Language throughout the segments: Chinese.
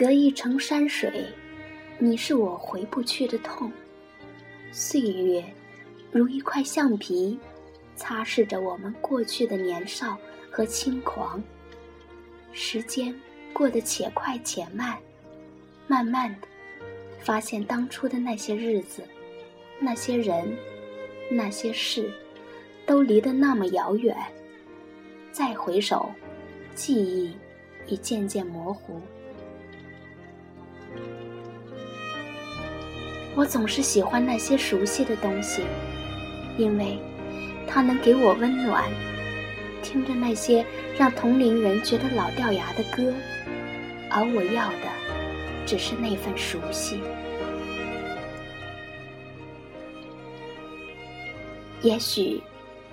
隔一程山水，你是我回不去的痛。岁月如一块橡皮，擦拭着我们过去的年少和轻狂。时间过得且快且慢，慢慢的，发现当初的那些日子、那些人、那些事，都离得那么遥远。再回首，记忆已渐渐模糊。我总是喜欢那些熟悉的东西，因为它能给我温暖。听着那些让同龄人觉得老掉牙的歌，而我要的只是那份熟悉。也许，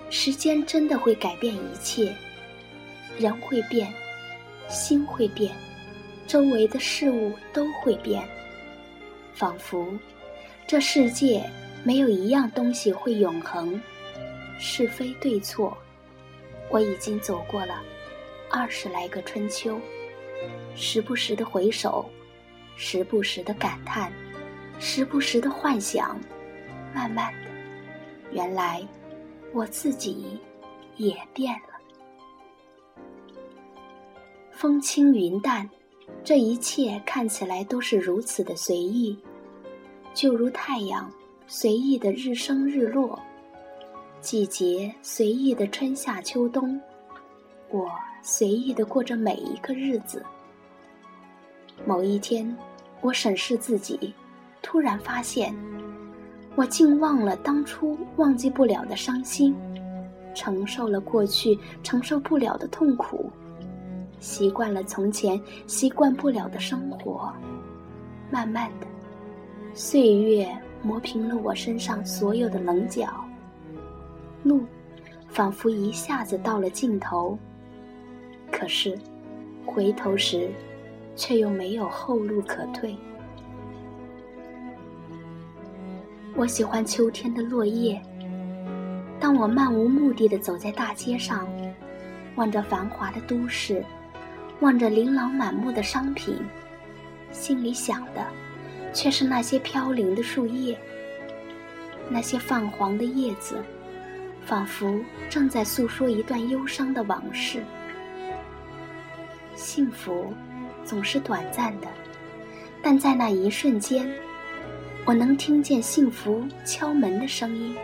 时间真的会改变一切，人会变，心会变，周围的事物都会变，仿佛。这世界没有一样东西会永恒，是非对错，我已经走过了二十来个春秋，时不时的回首，时不时的感叹，时不时的幻想，慢慢的，原来我自己也变了。风轻云淡，这一切看起来都是如此的随意。就如太阳随意的日升日落，季节随意的春夏秋冬，我随意的过着每一个日子。某一天，我审视自己，突然发现，我竟忘了当初忘记不了的伤心，承受了过去承受不了的痛苦，习惯了从前习惯不了的生活，慢慢的。岁月磨平了我身上所有的棱角，路仿佛一下子到了尽头。可是，回头时，却又没有后路可退。我喜欢秋天的落叶。当我漫无目的的走在大街上，望着繁华的都市，望着琳琅满目的商品，心里想的。却是那些飘零的树叶，那些泛黄的叶子，仿佛正在诉说一段忧伤的往事。幸福总是短暂的，但在那一瞬间，我能听见幸福敲门的声音，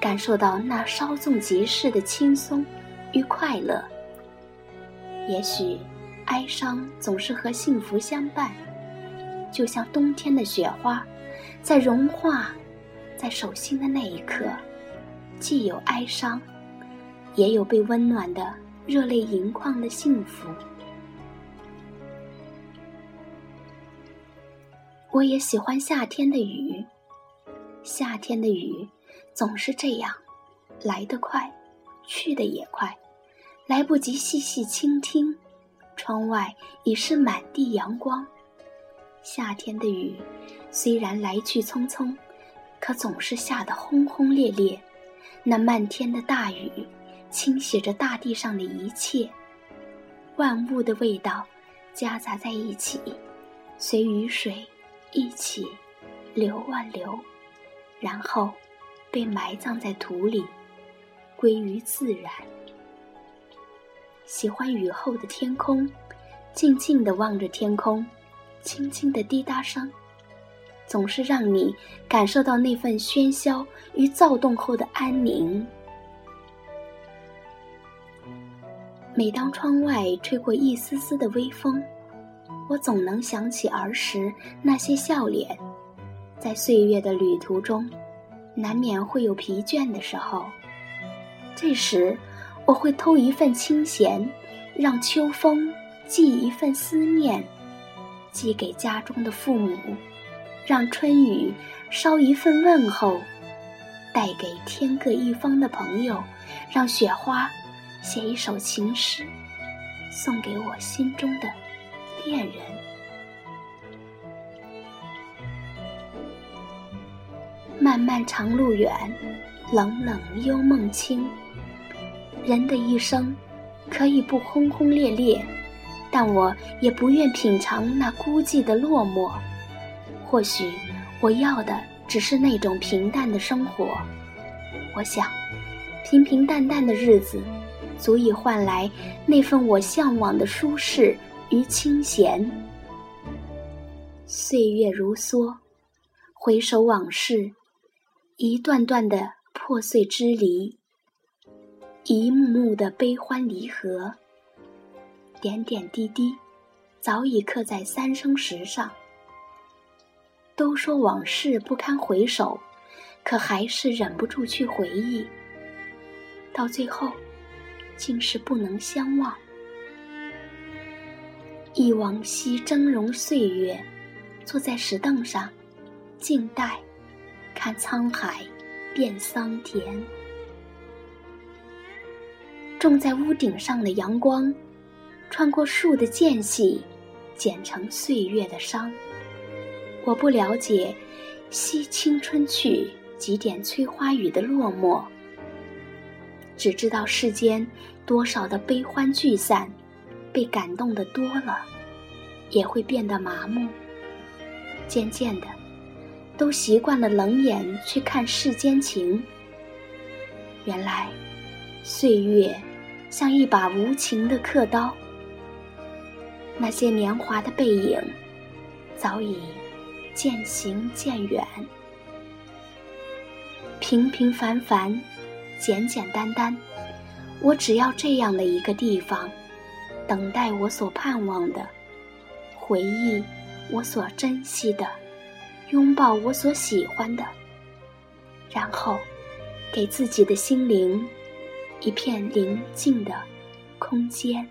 感受到那稍纵即逝的轻松与快乐。也许，哀伤总是和幸福相伴。就像冬天的雪花，在融化，在手心的那一刻，既有哀伤，也有被温暖的热泪盈眶的幸福。我也喜欢夏天的雨，夏天的雨总是这样，来得快，去得也快，来不及细细倾听，窗外已是满地阳光。夏天的雨，虽然来去匆匆，可总是下得轰轰烈烈。那漫天的大雨，倾泻着大地上的一切，万物的味道夹杂在一起，随雨水一起流啊流，然后被埋葬在土里，归于自然。喜欢雨后的天空，静静地望着天空。轻轻的滴答声，总是让你感受到那份喧嚣与躁动后的安宁。每当窗外吹过一丝丝的微风，我总能想起儿时那些笑脸。在岁月的旅途中，难免会有疲倦的时候，这时我会偷一份清闲，让秋风寄一份思念。寄给家中的父母，让春雨捎一份问候；带给天各一方的朋友，让雪花写一首情诗，送给我心中的恋人。漫漫长路远，冷冷幽梦清。人的一生，可以不轰轰烈烈，但我也不愿品尝那孤寂的落寞。或许我要的只是那种平淡的生活。我想，平平淡淡的日子，足以换来那份我向往的舒适与清闲。岁月如梭，回首往事，一段段的破碎支离，一幕幕的悲欢离合，点点滴滴，早已刻在三生石上。都说往事不堪回首，可还是忍不住去回忆。到最后，竟是不能相忘。忆往昔峥嵘岁月，坐在石凳上，静待，看沧海变桑田。种在屋顶上的阳光，穿过树的间隙，剪成岁月的伤。我不了解“惜青春去，几点催花雨”的落寞，只知道世间多少的悲欢聚散，被感动的多了，也会变得麻木。渐渐的，都习惯了冷眼去看世间情。原来，岁月像一把无情的刻刀，那些年华的背影，早已。渐行渐远，平平凡凡，简简单单，我只要这样的一个地方，等待我所盼望的，回忆我所珍惜的，拥抱我所喜欢的，然后给自己的心灵一片宁静的空间。